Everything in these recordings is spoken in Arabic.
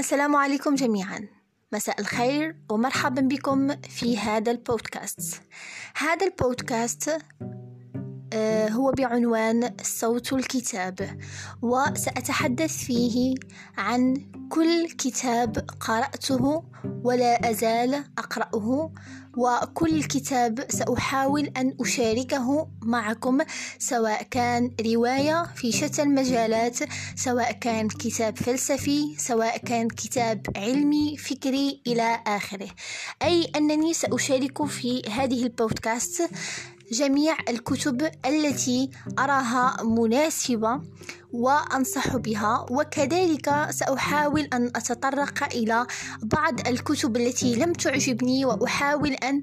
السلام عليكم جميعا. مساء الخير ومرحبا بكم في هذا البودكاست. هذا البودكاست هو بعنوان صوت الكتاب وسأتحدث فيه عن كل كتاب قرأته ولا أزال أقرأه وكل كتاب سأحاول أن أشاركه معكم سواء كان رواية في شتى المجالات سواء كان كتاب فلسفي سواء كان كتاب علمي فكري إلى آخره. أي أنني سأشارك في هذه البودكاست جميع الكتب التي أراها مناسبة وأنصح بها وكذلك سأحاول أن أتطرق إلى بعض الكتب التي لم تعجبني وأحاول أن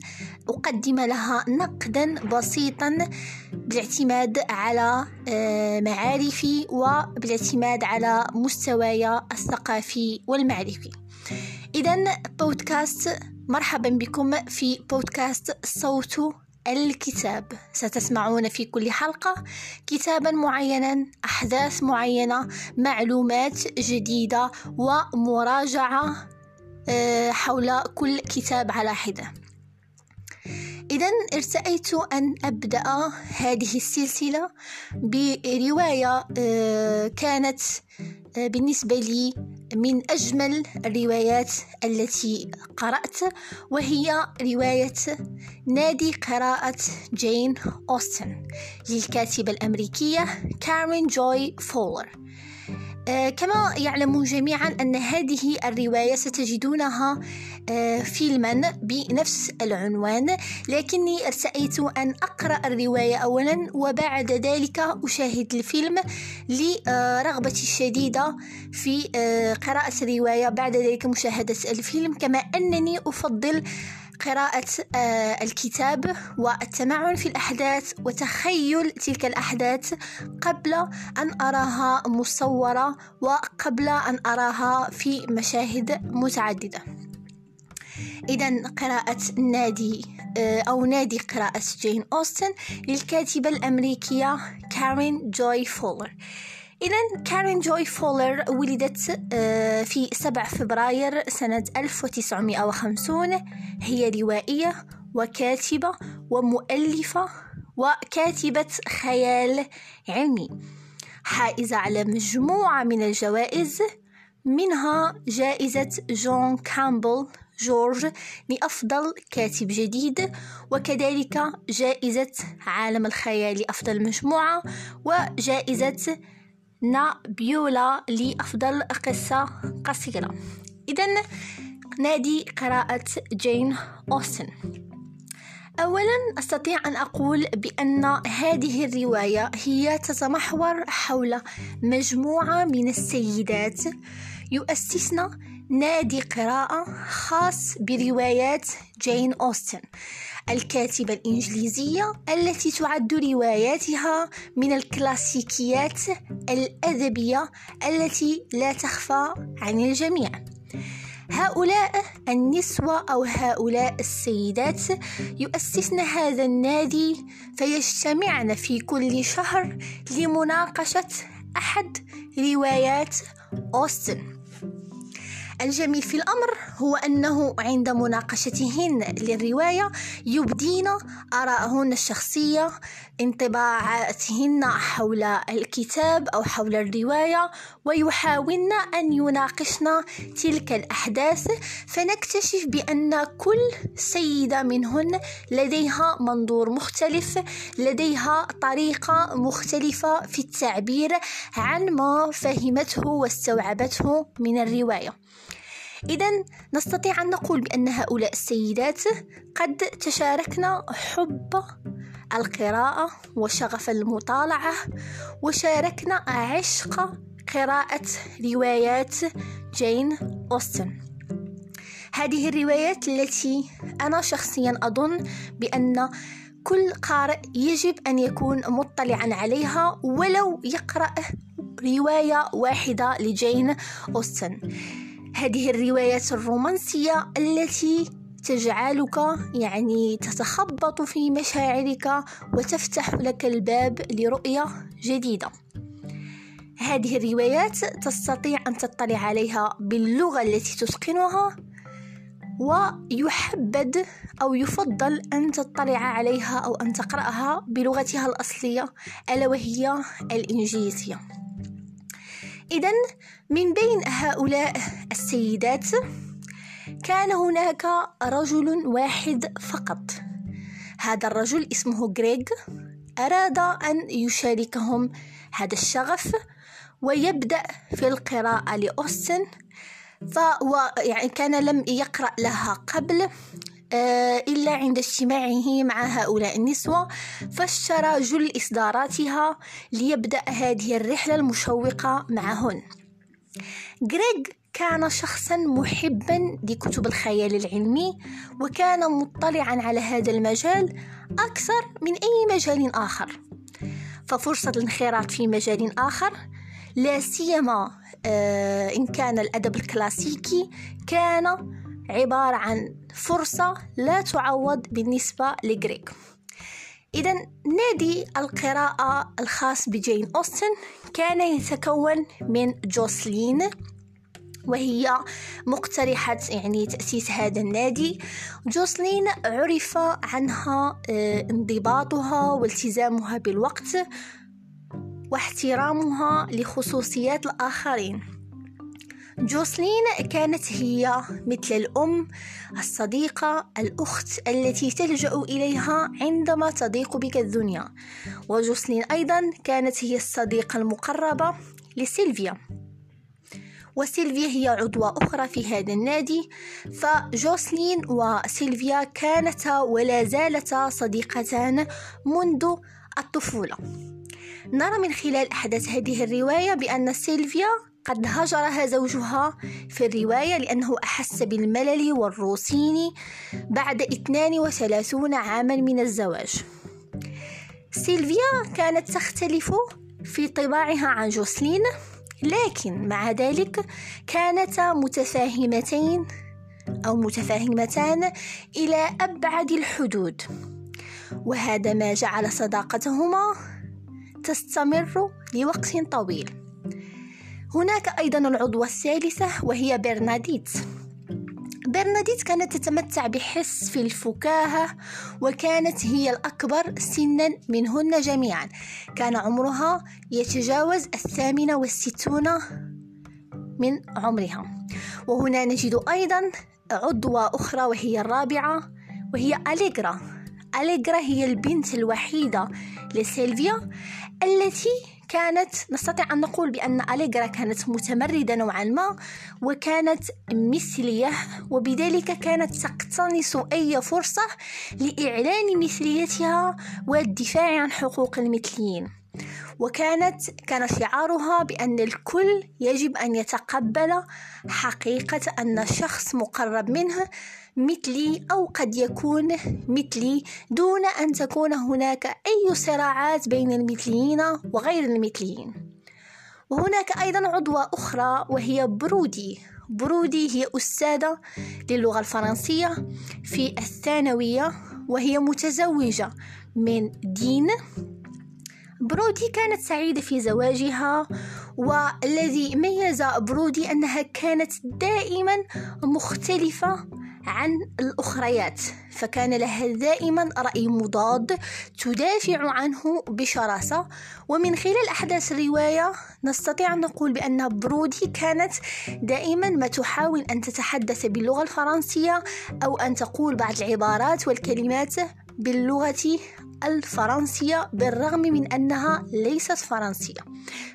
أقدم لها نقدا بسيطا بالاعتماد على آه، معارفي وبالاعتماد على مستواي الثقافي والمعرفي. إذا بودكاست مرحبا بكم في بودكاست صوت الكتاب. ستسمعون في كل حلقة كتابا معينا أحداث معينة معلومات جديدة ومراجعة آه، حول كل كتاب على حدة. إذا ارتأيت أن أبدأ هذه السلسلة برواية آه، كانت بالنسبة لي من أجمل الروايات التي قرأت وهي رواية نادي قراءة جين أوستن للكاتبة الأمريكية كارين جوي فولر كما يعلم جميعا أن هذه الرواية ستجدونها آه، فيلما بنفس العنوان لكني ارتأيت أن أقرأ الرواية أولا وبعد ذلك أشاهد الفيلم لرغبتي الشديدة في آه، قراءة الرواية. بعد ذلك مشاهدة الفيلم كما أنني أفضل قراءة آه، الكتاب والتمعن في الأحداث وتخيل تلك الأحداث قبل أن أراها مصورة وقبل أن أراها في مشاهد متعددة. إذا قراءة نادي آه، أو نادي قراءة جين أوستن للكاتبة الأمريكية كارين جوي فولر. إذا كارين جوي فولر ولدت آه، في 7 فبراير سنة 1950 هي روائية وكاتبة ومؤلفة وكاتبة خيال علمي. حائزة على مجموعة من الجوائز منها جائزة جون كامبل جورج لأفضل كاتب جديد وكذلك جائزة عالم الخيال لأفضل مجموعة وجائزة نيبولا لأفضل قصة قصيرة. إذا نادي قراءة جين أوستن. أولا أستطيع أن أقول بأن هذه الرواية هي تتمحور حول مجموعة من السيدات يؤسسن نادي قراءة خاص بروايات جين أوستن الكاتبة الإنجليزية التي تعد رواياتها من الكلاسيكيات الأدبية التي لا تخفى عن الجميع. هؤلاء النسوة أو هؤلاء السيدات يؤسسن هذا النادي فيجتمعن في كل شهر لمناقشة أحد روايات أوستن. الجميل في الأمر هو أنه عند مناقشتهن للرواية يبدين آراءهن الشخصية انطباعاتهن حول الكتاب أو حول الرواية ويحاولن أن يناقشن تلك الأحداث. فنكتشف بأن كل سيدة منهن لديها منظور مختلف لديها طريقة مختلفة في التعبير عن ما فهمته واستوعبته من الرواية. إذا نستطيع أن نقول بأن هؤلاء السيدات قد تشاركن حب القراءة وشغف المطالعة وشاركن عشق قراءة روايات جين أوستن. هذه الروايات التي أنا شخصيا أظن بأن كل قارئ يجب أن يكون مطلعا عليها ولو يقرأ رواية واحدة لجين أوستن. هذه الروايات الرومانسية التي تجعلك يعني تتخبط في مشاعرك وتفتح لك الباب لرؤية جديدة. هذه الروايات تستطيع أن تطلع عليها باللغة التي تتقنها ويحبذ أو يفضل أن تطلع عليها أو أن تقرأها بلغتها الأصلية ألا وهي الإنجليزية. إذا من بين هؤلاء السيدات كان هناك رجل واحد فقط. هذا الرجل اسمه غريغ أراد أن يشاركهم هذا الشغف ويبدأ في القراءة لأوستن فهو يعني كان لم يقرأ لها قبل إلا عند اجتماعه مع هؤلاء النسوة فاشترى جل إصداراتها ليبدأ هذه الرحلة المشوقة معهن. غريغ كان شخصا محبا لكتب الخيال العلمي وكان مطلعا على هذا المجال أكثر من أي مجال آخر. ففرصة الانخراط في مجال آخر لا سيما آه، إن كان الأدب الكلاسيكي كان عبارة عن فرصة لا تعوض بالنسبة لغريك إذا نادي القراءة الخاص بجين أوستن كان يتكون من جوسلين وهي مقترحة يعني تأسيس هذا النادي. جوسلين عرف عنها آه، انضباطها والتزامها بالوقت واحترامها لخصوصيات الآخرين. جوسلين كانت هي مثل الأم الصديقة الأخت التي تلجأ إليها عندما تضيق بك الدنيا. وجوسلين أيضا كانت هي الصديقة المقربة لسيلفيا. وسيلفيا هي عضوة أخرى في هذا النادي. فجوسلين وسيلفيا كانتا ولا زالتا صديقتان منذ الطفولة. نرى من خلال أحداث هذه الرواية بأن سيلفيا قد هجرها زوجها في الرواية لأنه أحس بالملل والروسين بعد 32 عاما من الزواج. سيلفيا كانت تختلف في طباعها عن جوسلين لكن مع ذلك كانتا متفاهمتين أو متفاهمتان إلى أبعد الحدود. وهذا ما جعل صداقتهما تستمر لوقت طويل. هناك أيضا العضوة الثالثة وهي برناديت. برناديت كانت تتمتع بحس في الفكاهة وكانت هي الأكبر سنا منهن جميعا. كان عمرها يتجاوز الثامنة والستون من عمرها. وهنا نجد أيضا عضوة أخرى وهي الرابعة وهي أليغرا. أليغرا هي البنت الوحيدة لسيلفيا التي كانت نستطيع أن نقول بأن أليغرا كانت متمردة نوعا ما وكانت مثلية وبذلك كانت تقتنص أي فرصة لإعلان مثليتها والدفاع عن حقوق المثليين. وكانت كان شعارها بأن الكل يجب أن يتقبل حقيقة أن شخص مقرب منه مثلي أو قد يكون مثلي دون أن تكون هناك أي صراعات بين المثليين وغير المثليين. وهناك أيضا عضوة أخرى وهي برودي. برودي هي أستاذة للغة الفرنسية في الثانوية وهي متزوجة من دين. برودي كانت سعيدة في زواجها والذي ميز برودي أنها كانت دائما مختلفة عن الأخريات فكان لها دائما رأي مضاد تدافع عنه بشراسة. ومن خلال أحداث الرواية نستطيع أن نقول بأن برودي كانت دائما ما تحاول أن تتحدث باللغة الفرنسية أو أن تقول بعض العبارات والكلمات باللغة الفرنسية بالرغم من أنها ليست فرنسية.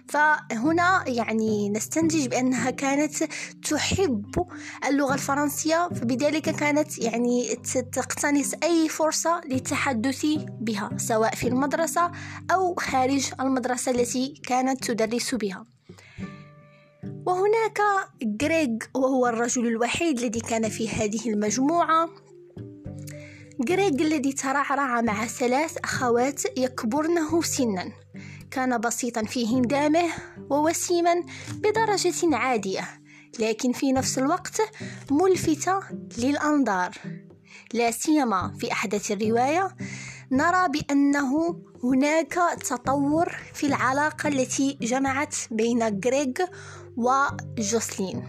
فهنا يعني نستنتج بأنها كانت تحب اللغة الفرنسية فبذلك كانت يعني تقتنص أي فرصة للتحدث بها سواء في المدرسة أو خارج المدرسة التي كانت تدرس بها. وهناك غريغ وهو الرجل الوحيد الذي كان في هذه المجموعة. غريغ الذي ترعرع مع ثلاث أخوات يكبرنه سنا. كان بسيطا في هندامه ووسيما بدرجة عادية لكن في نفس الوقت ملفتة للأنظار. لا سيما في أحداث الرواية نرى بأنه هناك تطور في العلاقة التي جمعت بين غريغ وجوسلين.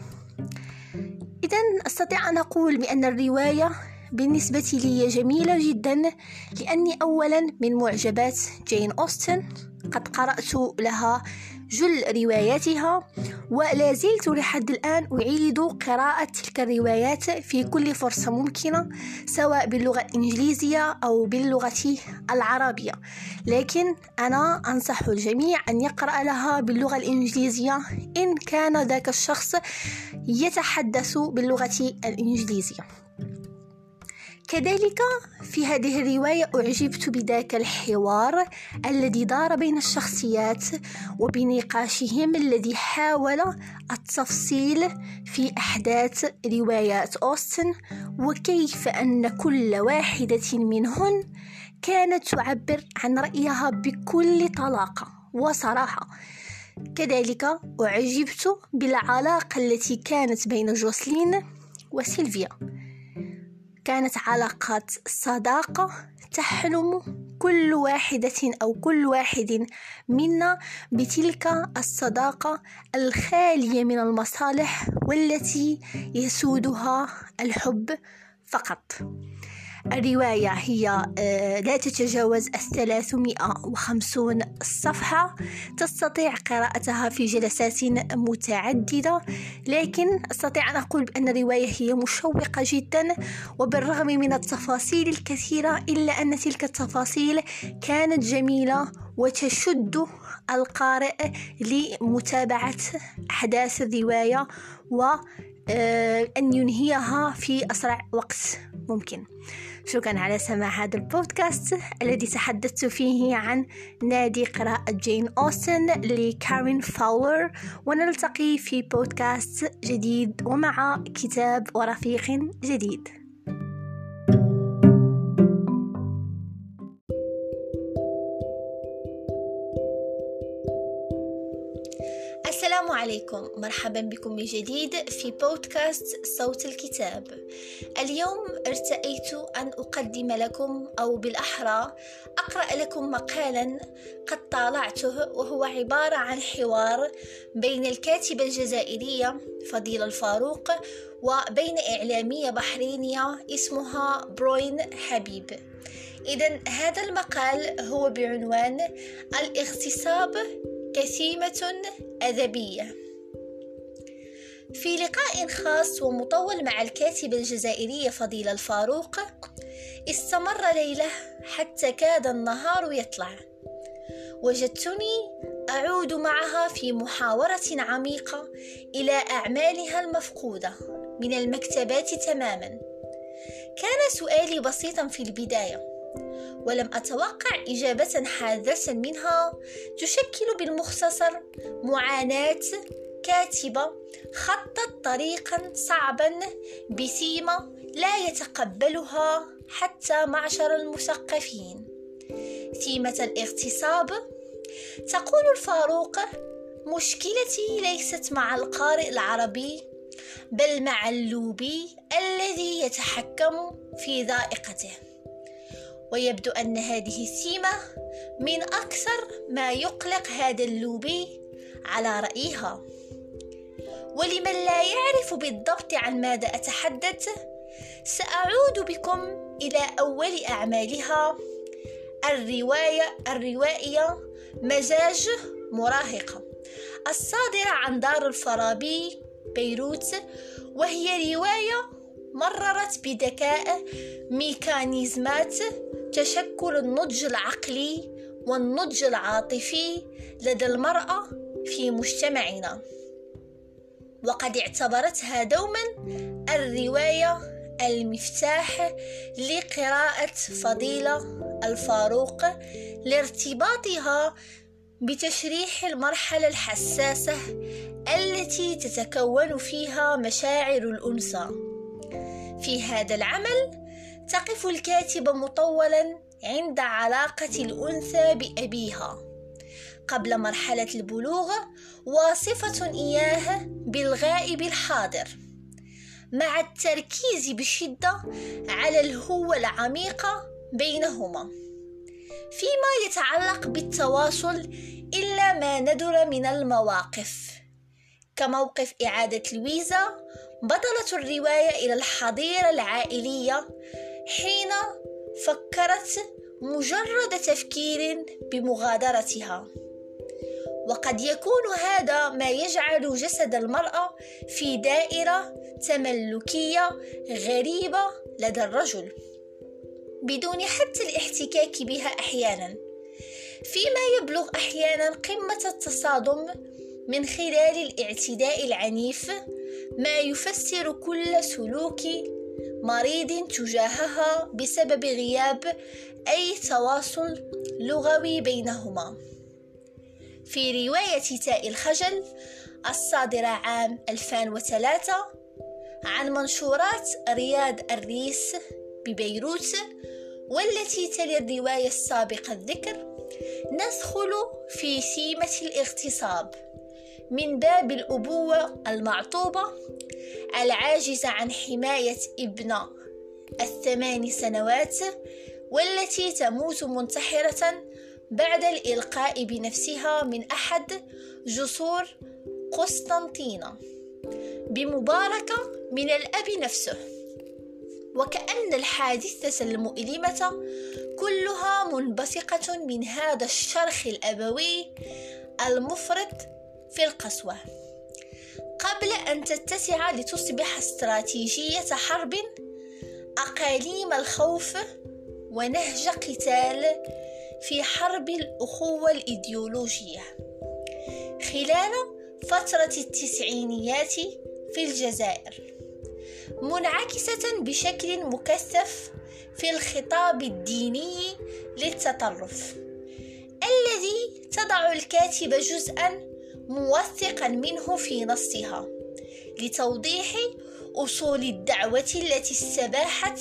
إذا أستطيع أن أقول بأن الرواية بالنسبة لي جميلة جدا لأني أولا من معجبات جين أوستن قد قرأت لها جل رواياتها ولا زلت لحد الآن أعيد قراءة تلك الروايات في كل فرصة ممكنة سواء باللغة الإنجليزية أو باللغة العربية. لكن أنا أنصح الجميع أن يقرأ لها باللغة الإنجليزية إن كان ذاك الشخص يتحدث باللغة الإنجليزية. كذلك في هذه الرواية أعجبت بذاك الحوار الذي دار بين الشخصيات وبنقاشهم الذي حاول التفصيل في أحداث روايات أوستن وكيف أن كل واحدة منهن كانت تعبر عن رأيها بكل طلاقة وصراحة. كذلك أعجبت بالعلاقة التي كانت بين جوسلين وسيلفيا. كانت علاقات صداقة تحلم كل واحدة أو كل واحد منا بتلك الصداقة الخالية من المصالح والتي يسودها الحب فقط. الرواية هي آه، لا تتجاوز الثلاثمائة وخمسون صفحة. تستطيع قراءتها في جلسات متعددة لكن أستطيع أن أقول بأن الرواية هي مشوقة جدا. وبالرغم من التفاصيل الكثيرة إلا أن تلك التفاصيل كانت جميلة وتشد القارئ لمتابعة أحداث الرواية و آه، أن ينهيها في أسرع وقت ممكن. شكرا على سماع هذا البودكاست الذي تحدثت فيه عن نادي قراءة جين أوستن لكارين فاولر. ونلتقي في بودكاست جديد ومع كتاب ورفيق جديد. عليكم. مرحبا بكم من جديد في بودكاست صوت الكتاب. اليوم ارتأيت أن أقدم لكم أو بالأحرى أقرأ لكم مقالا قد طالعته وهو عبارة عن حوار بين الكاتبة الجزائرية فضيلة الفاروق وبين إعلامية بحرينية اسمها بروين حبيب. إذا هذا المقال هو بعنوان الاغتصاب كثيمة أدبية. في لقاء خاص ومطول مع الكاتبة الجزائرية فضيلة الفاروق استمر ليلة حتى كاد النهار يطلع. وجدتني أعود معها في محاورة عميقة إلى أعمالها المفقودة من المكتبات تماما. كان سؤالي بسيطا في البداية. ولم أتوقع إجابة حادة منها. تشكل بالمختصر معاناة كاتبة خطت طريقا صعبا بثيمة لا يتقبلها حتى معشر المثقفين. ثيمة الاغتصاب. تقول الفاروق مشكلتي ليست مع القارئ العربي بل مع اللوبي الذي يتحكم في ذائقته. ويبدو أن هذه السيمة من أكثر ما يقلق هذا اللوبي على رأيها. ولمن لا يعرف بالضبط عن ماذا أتحدث سأعود بكم إلى أول أعمالها الرواية الروائية مزاج مراهقة الصادرة عن دار الفارابي بيروت وهي رواية مررت بذكاء ميكانيزمات تشكل النضج العقلي والنضج العاطفي لدى المرأة في مجتمعنا. وقد اعتبرتها دوما الرواية المفتاح لقراءة فضيلة الفاروق لارتباطها بتشريح المرحلة الحساسة التي تتكون فيها مشاعر الأنثى. في هذا العمل تقف الكاتبة مطولا عند علاقة الأنثى بأبيها. قبل مرحلة البلوغ واصفة إياه بالغائب الحاضر. مع التركيز بشدة على الهوة العميقة بينهما. فيما يتعلق بالتواصل إلا ما ندر من المواقف. كموقف إعادة لويزا بطلة الرواية إلى الحظيرة العائلية حين فكرت مجرد تفكير بمغادرتها. وقد يكون هذا ما يجعل جسد المرأة في دائرة تملكية غريبة لدى الرجل بدون حتى الاحتكاك بها أحيانا فيما يبلغ أحيانا قمة التصادم من خلال الاعتداء العنيف ما يفسر كل سلوك مريض تجاهها بسبب غياب أي تواصل لغوي بينهما. في رواية تاء الخجل الصادرة عام 2003 عن منشورات رياض الريس ببيروت والتي تلي الرواية السابقة الذكر ندخل في سيمة الاغتصاب من باب الأبوة المعطوبة العاجزة عن حماية ابن الثمان سنوات والتي تموت منتحرة بعد الإلقاء بنفسها من أحد جسور قسطنطينة. بمباركة من الأب نفسه. وكأن الحادثة المؤلمة كلها منبثقة من هذا الشرخ الأبوي المفرط في القسوة. قبل أن تتسع لتصبح استراتيجية حرب أقاليم الخوف ونهج قتال في حرب الأخوة الإيديولوجية. خلال فترة التسعينيات في الجزائر منعكسة بشكل مكثف في الخطاب الديني للتطرف الذي تضع الكاتبة جزءا موثقا منه في نصها لتوضيح أصول الدعوة التي استباحت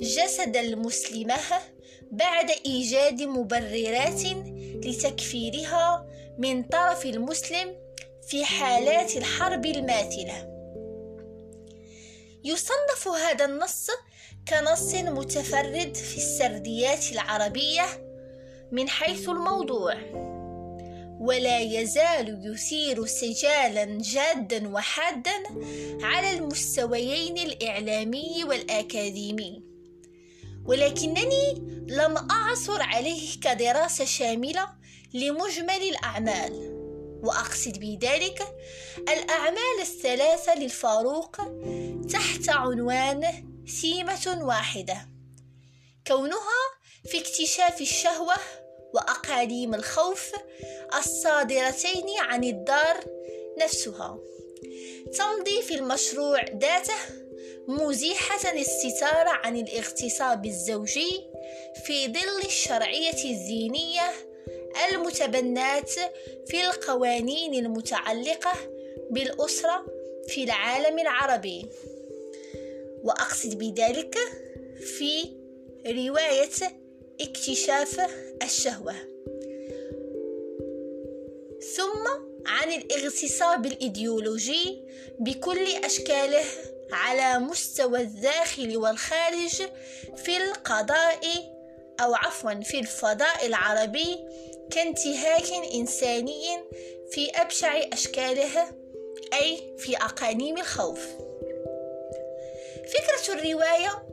جسد المسلمة بعد إيجاد مبررات لتكفيرها من طرف المسلم في حالات الحرب الماثلة. يصنف هذا النص كنص متفرد في السرديات العربية من حيث الموضوع. ولا يزال يثير سجالا جادا وحادا على المستويين الإعلامي والأكاديمي. ولكنني لم أعثر عليه كدراسة شاملة لمجمل الأعمال. وأقصد بذلك الأعمال الثلاثة للفاروق تحت عنوان سيمة واحدة. كونها في اكتشاف الشهوة وأقاليم الخوف الصادرتين عن الدار نفسها. تمضي في المشروع ذاته مزيحة الستار عن الاغتصاب الزوجي في ظل الشرعية الدينية المتبناة في القوانين المتعلقة بالأسرة في العالم العربي. وأقصد بذلك في رواية اكتشاف الشهوة. ثم عن الاغتصاب الإيديولوجي بكل أشكاله على مستوى الداخل والخارج في القضاء أو عفوا في الفضاء العربي كانتهاك إنساني في أبشع أشكاله أي في أقانيم الخوف. فكرة الرواية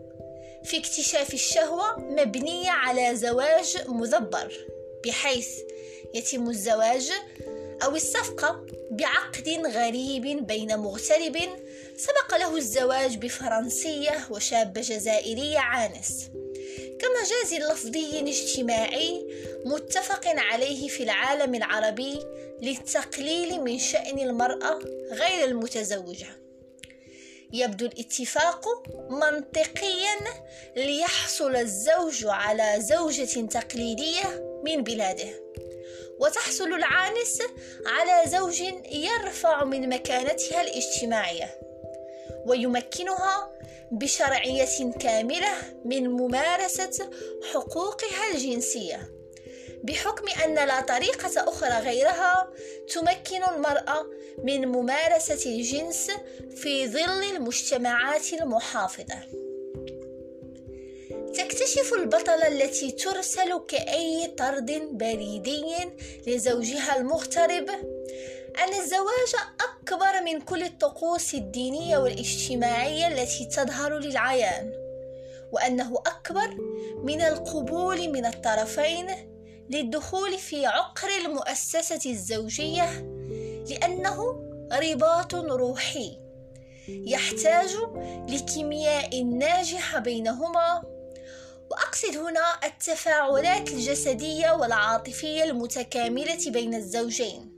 في اكتشاف الشهوة مبنية على زواج مدبر بحيث يتم الزواج أو الصفقة بعقد غريب بين مغترب سبق له الزواج بفرنسية وشابة جزائرية عانس. كمجاز لفظي اجتماعي متفق عليه في العالم العربي للتقليل من شأن المرأة غير المتزوجة. يبدو الاتفاق منطقيا ليحصل الزوج على زوجة تقليدية من بلاده. وتحصل العانس على زوج يرفع من مكانتها الاجتماعية ويمكنها بشرعية كاملة من ممارسة حقوقها الجنسية. بحكم أن لا طريقة أخرى غيرها تمكن المرأة من ممارسة الجنس في ظل المجتمعات المحافظة. تكتشف البطلة التي ترسل كأي طرد بريدي لزوجها المغترب أن الزواج أكبر من كل الطقوس الدينية والاجتماعية التي تظهر للعيان وأنه أكبر من القبول من الطرفين للدخول في عقر المؤسسة الزوجية لأنه رباط روحي يحتاج لكيمياء ناجحة بينهما. وأقصد هنا التفاعلات الجسدية والعاطفية المتكاملة بين الزوجين.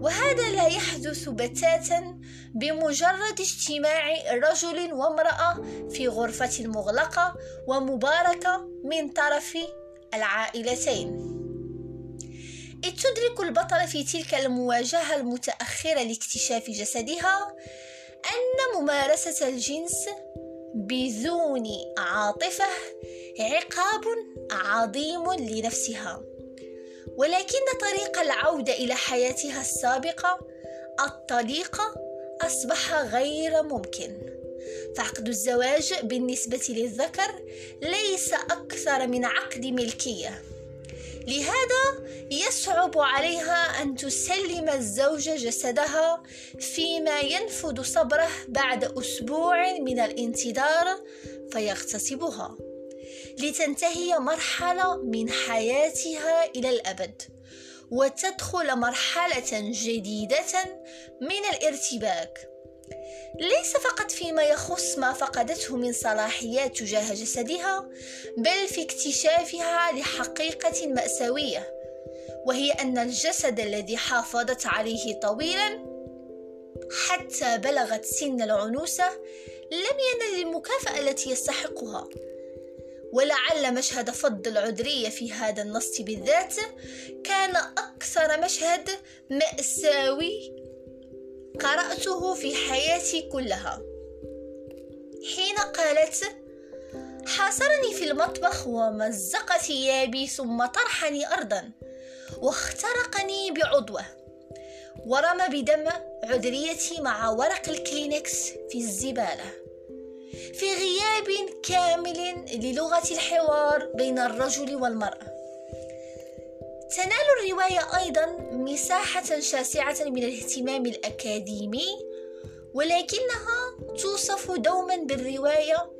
وهذا لا يحدث بتاتا بمجرد اجتماع رجل وامرأة في غرفة مغلقة ومباركة من طرف العائلتين. إذ تدرك البطلة في تلك المواجهة المتأخرة لاكتشاف جسدها أن ممارسة الجنس بدون عاطفة عقاب عظيم لنفسها. ولكن طريق العودة إلى حياتها السابقة الطليقة أصبح غير ممكن. فعقد الزواج بالنسبة للذكر ليس أكثر من عقد ملكية. لهذا يصعب عليها أن تسلم الزوج جسدها فيما ينفذ صبره بعد أسبوع من الانتظار فيغتصبها. لتنتهي مرحلة من حياتها إلى الأبد وتدخل مرحلة جديدة من الارتباك. ليس فقط فيما يخص ما فقدته من صلاحيات تجاه جسدها بل في اكتشافها لحقيقة مأساوية وهي أن الجسد الذي حافظت عليه طويلا حتى بلغت سن العنوسة لم ينل المكافأة التي يستحقها. ولعل مشهد فض العذرية في هذا النص بالذات كان أكثر مشهد مأساوي قرأته في حياتي كلها. حين قالت حاصرني في المطبخ ومزق ثيابي ثم طرحني أرضا واخترقني بعضوة ورمى بدم عذريتي مع ورق الكلينكس في الزبالة في غياب كامل للغة الحوار بين الرجل والمرأة. تنال الرواية أيضا مساحة شاسعة من الاهتمام الأكاديمي ولكنها توصف دوما بالرواية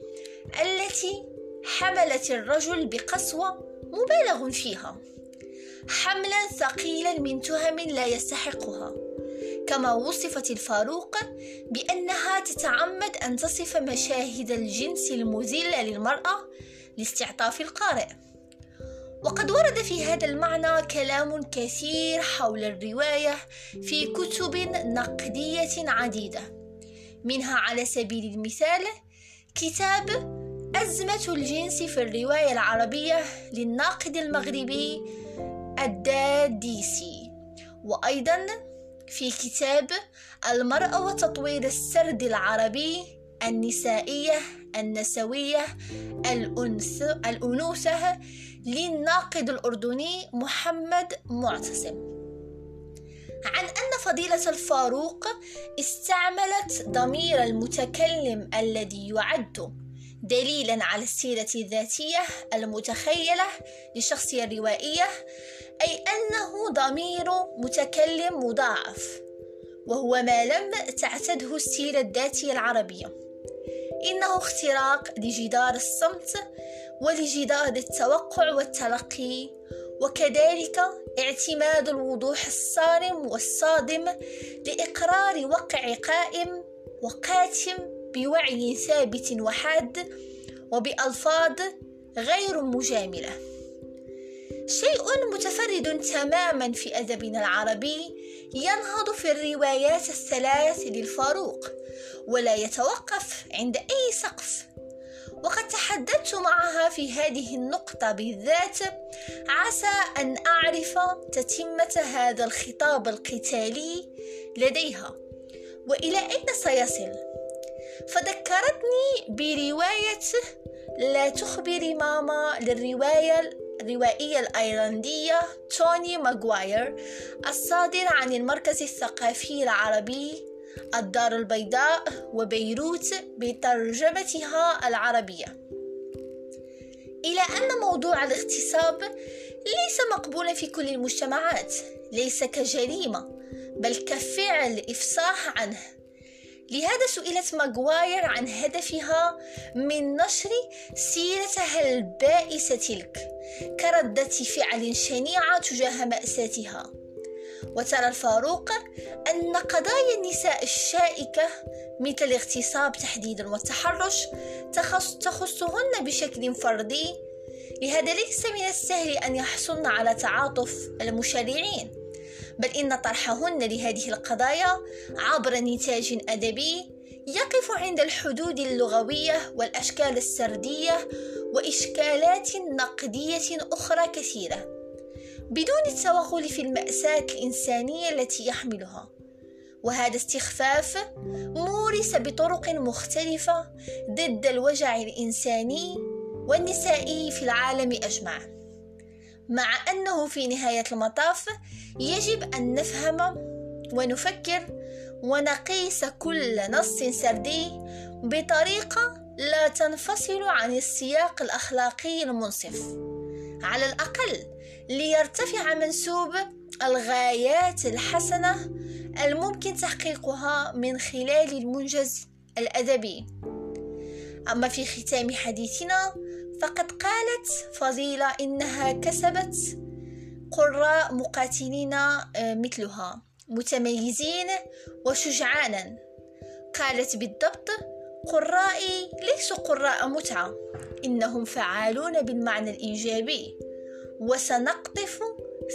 التي حملت الرجل بقسوة مبالغ فيها. حملا ثقيلا من تهم لا يستحقها كما وصفت الفاروق بأنها تتعمد أن تصف مشاهد الجنس المذلة للمرأة لاستعطاف القارئ. وقد ورد في هذا المعنى كلام كثير حول الرواية في كتب نقدية عديدة منها على سبيل المثال كتاب أزمة الجنس في الرواية العربية للناقد المغربي الداديسي وأيضا في كتاب المرأة وتطوير السرد العربي النسائية النسوية الأنث الأنوثة للناقد الأردني محمد معتصم. عن أن فضيلة الفاروق استعملت ضمير المتكلم الذي يعد دليلا على السيرة الذاتية المتخيلة للشخصية الروائية أي أنه ضمير متكلم مضاعف وهو ما لم تعتده السيرة الذاتية العربية. إنه اختراق لجدار الصمت ولجدار التوقع والتلقي وكذلك اعتماد الوضوح الصارم والصادم لإقرار وقع قائم وقاتم بوعي ثابت وحاد وبألفاظ غير مجاملة. شيء متفرد تماما في أدبنا العربي ينهض في الروايات الثلاث للفاروق ولا يتوقف عند أي سقف. وقد تحدثت معها في هذه النقطة بالذات عسى أن أعرف تتمة هذا الخطاب القتالي لديها. وإلى أين سيصل؟ فذكرتني برواية لا تخبري ماما للرواية الروائية الأيرلندية توني ماغواير الصادر عن المركز الثقافي العربي الدار البيضاء وبيروت بترجمتها العربية. إلى أن موضوع الاغتصاب ليس مقبولا في كل المجتمعات ليس كجريمة بل كفعل إفصاح عنه. لهذا سئلت ماغواير عن هدفها من نشر سيرتها البائسة تلك كردة فعل شنيعة تجاه مأساتها. وترى الفاروق أن قضايا النساء الشائكة مثل الاغتصاب تحديدا والتحرش تخص تخصهن بشكل فردي لهذا ليس من السهل أن يحصلن على تعاطف المشرعين بل إن طرحهن لهذه القضايا عبر نتاج أدبي يقف عند الحدود اللغوية والأشكال السردية وإشكالات نقدية أخرى كثيرة. بدون التوغل في المأساة الإنسانية التي يحملها. وهذا استخفاف مورس بطرق مختلفة ضد الوجع الإنساني والنسائي في العالم أجمع. مع أنه في نهاية المطاف يجب أن نفهم ونفكر ونقيس كل نص سردي بطريقة لا تنفصل عن السياق الأخلاقي المنصف. على الأقل ليرتفع منسوب الغايات الحسنة الممكن تحقيقها من خلال المنجز الأدبي. أما في ختام حديثنا فقد قالت فضيلة إنها كسبت قراء مقاتلين آه، مثلها متميزين وشجعانا. قالت بالضبط قرائي ليسوا قراء متعة إنهم فعالون بالمعنى الإيجابي. وسنقطف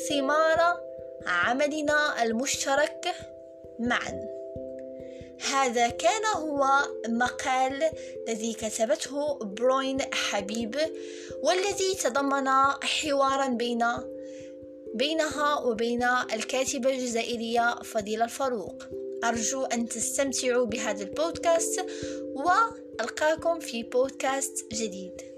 ثمار عملنا المشترك معا. هذا كان هو مقال الذي كتبته بروين حبيب والذي تضمن حوارا بين بينها وبين الكاتبة الجزائرية فضيلة الفاروق. أرجو أن تستمتعوا بهذا البودكاست وألقاكم في بودكاست جديد.